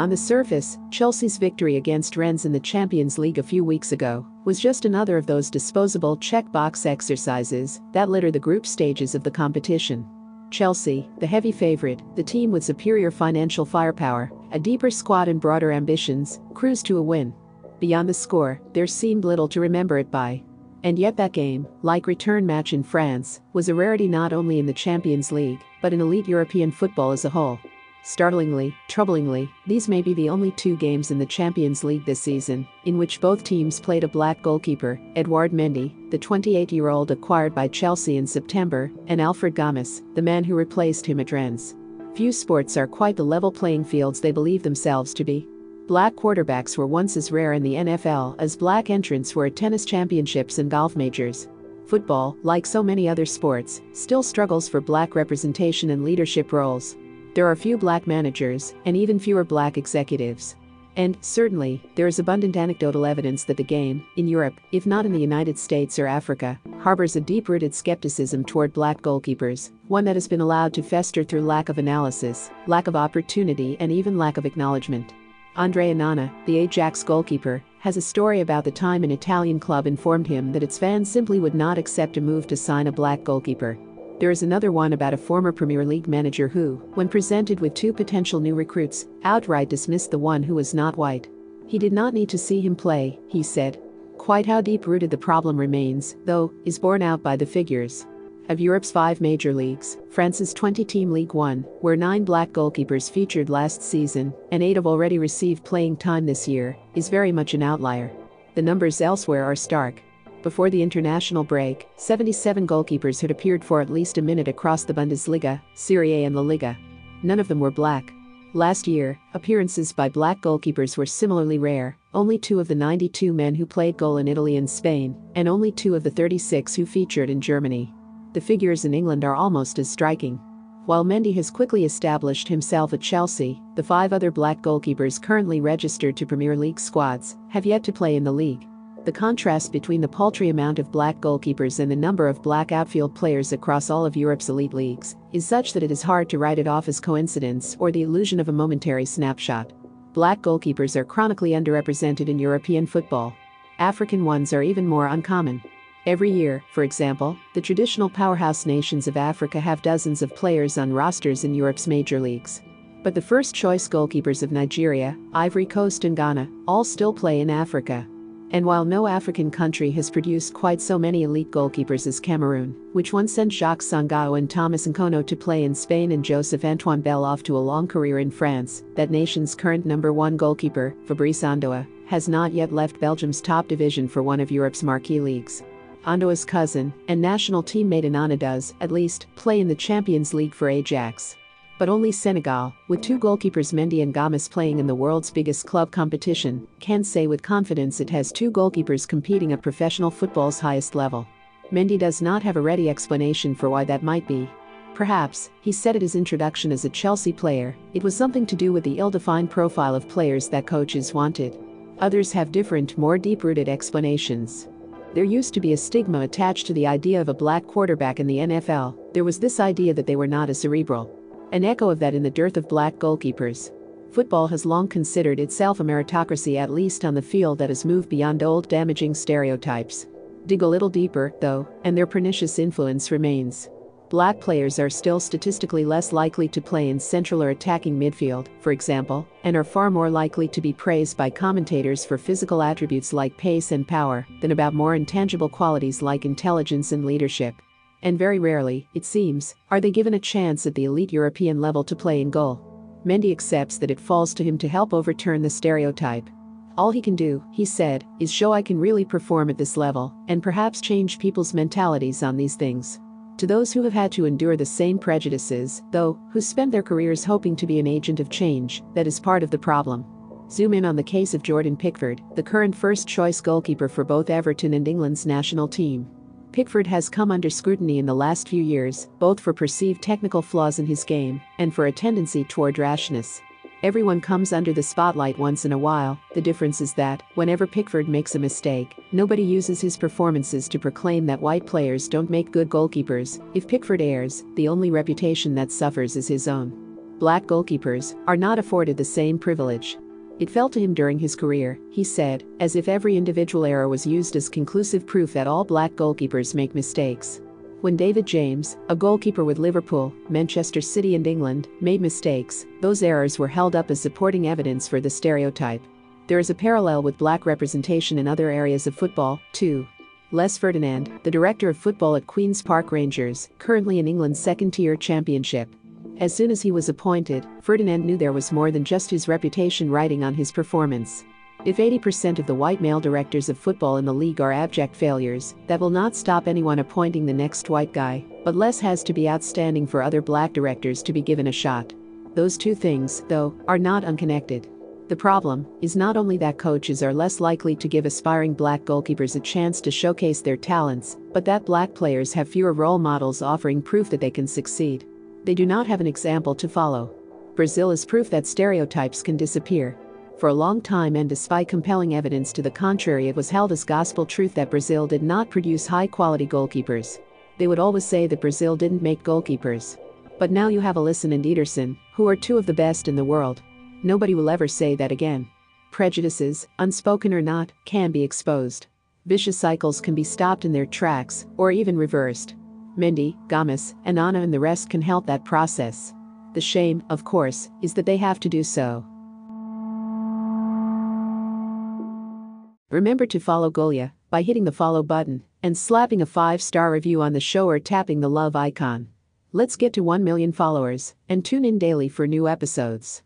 On the surface, Chelsea's victory against Rennes in the Champions League a few weeks ago was just another of those disposable checkbox exercises that litter the group stages of the competition. Chelsea, the heavy favorite, the team with superior financial firepower, a deeper squad and broader ambitions, cruised to a win. Beyond the score, there seemed little to remember it by. And yet that game, like return match in France, was a rarity not only in the Champions League, but in elite European football as a whole. Startlingly, troublingly, these may be the only two games in the Champions League this season in which both teams played a black goalkeeper, Edouard Mendy, the 28-year-old acquired by Chelsea in September, and Alfred Gomis, the man who replaced him at Rennes. Few sports are quite the level playing fields they believe themselves to be. Black quarterbacks were once as rare in the NFL as black entrants were at tennis championships and golf majors. Football, like so many other sports, still struggles for black representation and leadership roles. There are few black managers, and even fewer black executives. And, certainly, there is abundant anecdotal evidence that the game, in Europe, if not in the United States or Africa, harbors a deep rooted skepticism toward black goalkeepers, one that has been allowed to fester through lack of analysis, lack of opportunity, and even lack of acknowledgement. Andre Onana, the Ajax goalkeeper, has a story about the time an Italian club informed him that its fans simply would not accept a move to sign a black goalkeeper. There is another one about a former Premier League manager who, when presented with two potential new recruits, outright dismissed the one who was not white. He did not need to see him play, he said. Quite how deep rooted the problem remains, though, is borne out by the figures. Of Europe's five major leagues, France's 20 team League One, where nine black goalkeepers featured last season and eight have already received playing time this year, is very much an outlier. The numbers elsewhere are stark. Before the international break, 77 goalkeepers had appeared for at least a minute across the Bundesliga, Serie A, and La Liga. None of them were black. Last year, appearances by black goalkeepers were similarly rare, only two of the 92 men who played goal in Italy and Spain, and only two of the 36 who featured in Germany. The figures in England are almost as striking. While Mendy has quickly established himself at Chelsea, the five other black goalkeepers currently registered to Premier League squads have yet to play in the league. The contrast between the paltry amount of black goalkeepers and the number of black outfield players across all of Europe's elite leagues is such that it is hard to write it off as coincidence or the illusion of a momentary snapshot. Black goalkeepers are chronically underrepresented in European football. African ones are even more uncommon. Every year, for example, the traditional powerhouse nations of Africa have dozens of players on rosters in Europe's major leagues. But the first choice goalkeepers of Nigeria, Ivory Coast, and Ghana all still play in Africa. And while no African country has produced quite so many elite goalkeepers as Cameroon, which once sent Jacques Songo'o and Thomas Nkono to play in Spain and Joseph Antoine Bell off to a long career in France, that nation's current number one goalkeeper, Fabrice Ondoa, has not yet left Belgium's top division for one of Europe's marquee leagues. Ondoa's cousin, and national teammate Onana does, at least, play in the Champions League for Ajax but only Senegal, with two goalkeepers Mendy and Gomis playing in the world's biggest club competition, can say with confidence it has two goalkeepers competing at professional football's highest level. Mendy does not have a ready explanation for why that might be. Perhaps, he said at his introduction as a Chelsea player, it was something to do with the ill defined profile of players that coaches wanted. Others have different, more deep rooted explanations. There used to be a stigma attached to the idea of a black quarterback in the NFL, there was this idea that they were not as cerebral. An echo of that in the dearth of black goalkeepers. Football has long considered itself a meritocracy, at least on the field, that has moved beyond old damaging stereotypes. Dig a little deeper, though, and their pernicious influence remains. Black players are still statistically less likely to play in central or attacking midfield, for example, and are far more likely to be praised by commentators for physical attributes like pace and power than about more intangible qualities like intelligence and leadership and very rarely, it seems, are they given a chance at the elite European level to play in goal. Mendy accepts that it falls to him to help overturn the stereotype. All he can do, he said, is show I can really perform at this level, and perhaps change people's mentalities on these things. To those who have had to endure the same prejudices, though, who spent their careers hoping to be an agent of change, that is part of the problem. Zoom in on the case of Jordan Pickford, the current first choice goalkeeper for both Everton and England's national team. Pickford has come under scrutiny in the last few years, both for perceived technical flaws in his game and for a tendency toward rashness. Everyone comes under the spotlight once in a while, the difference is that, whenever Pickford makes a mistake, nobody uses his performances to proclaim that white players don't make good goalkeepers. If Pickford errs, the only reputation that suffers is his own. black goalkeepers are not afforded the same privilege. It fell to him during his career, he said, as if every individual error was used as conclusive proof that all black goalkeepers make mistakes. When David James, a goalkeeper with Liverpool, Manchester City, and England, made mistakes, those errors were held up as supporting evidence for the stereotype. There is a parallel with black representation in other areas of football, too. Les Ferdinand, the director of football at Queen's Park Rangers, currently in England's second tier championship, as soon as he was appointed, Ferdinand knew there was more than just his reputation riding on his performance. If 80% of the white male directors of football in the league are abject failures, that will not stop anyone appointing the next white guy, but Les has to be outstanding for other black directors to be given a shot. Those two things, though, are not unconnected. The problem is not only that coaches are less likely to give aspiring black goalkeepers a chance to showcase their talents, but that black players have fewer role models offering proof that they can succeed. They do not have an example to follow. Brazil is proof that stereotypes can disappear. For a long time, and despite compelling evidence to the contrary, it was held as gospel truth that Brazil did not produce high quality goalkeepers. They would always say that Brazil didn't make goalkeepers. But now you have Alisson and Ederson, who are two of the best in the world. Nobody will ever say that again. Prejudices, unspoken or not, can be exposed. Vicious cycles can be stopped in their tracks, or even reversed. Mendy, Gomis, and Anna and the rest can help that process. The shame, of course, is that they have to do so. Remember to follow Golia by hitting the follow button and slapping a 5-star review on the show or tapping the love icon. Let's get to 1 million followers and tune in daily for new episodes.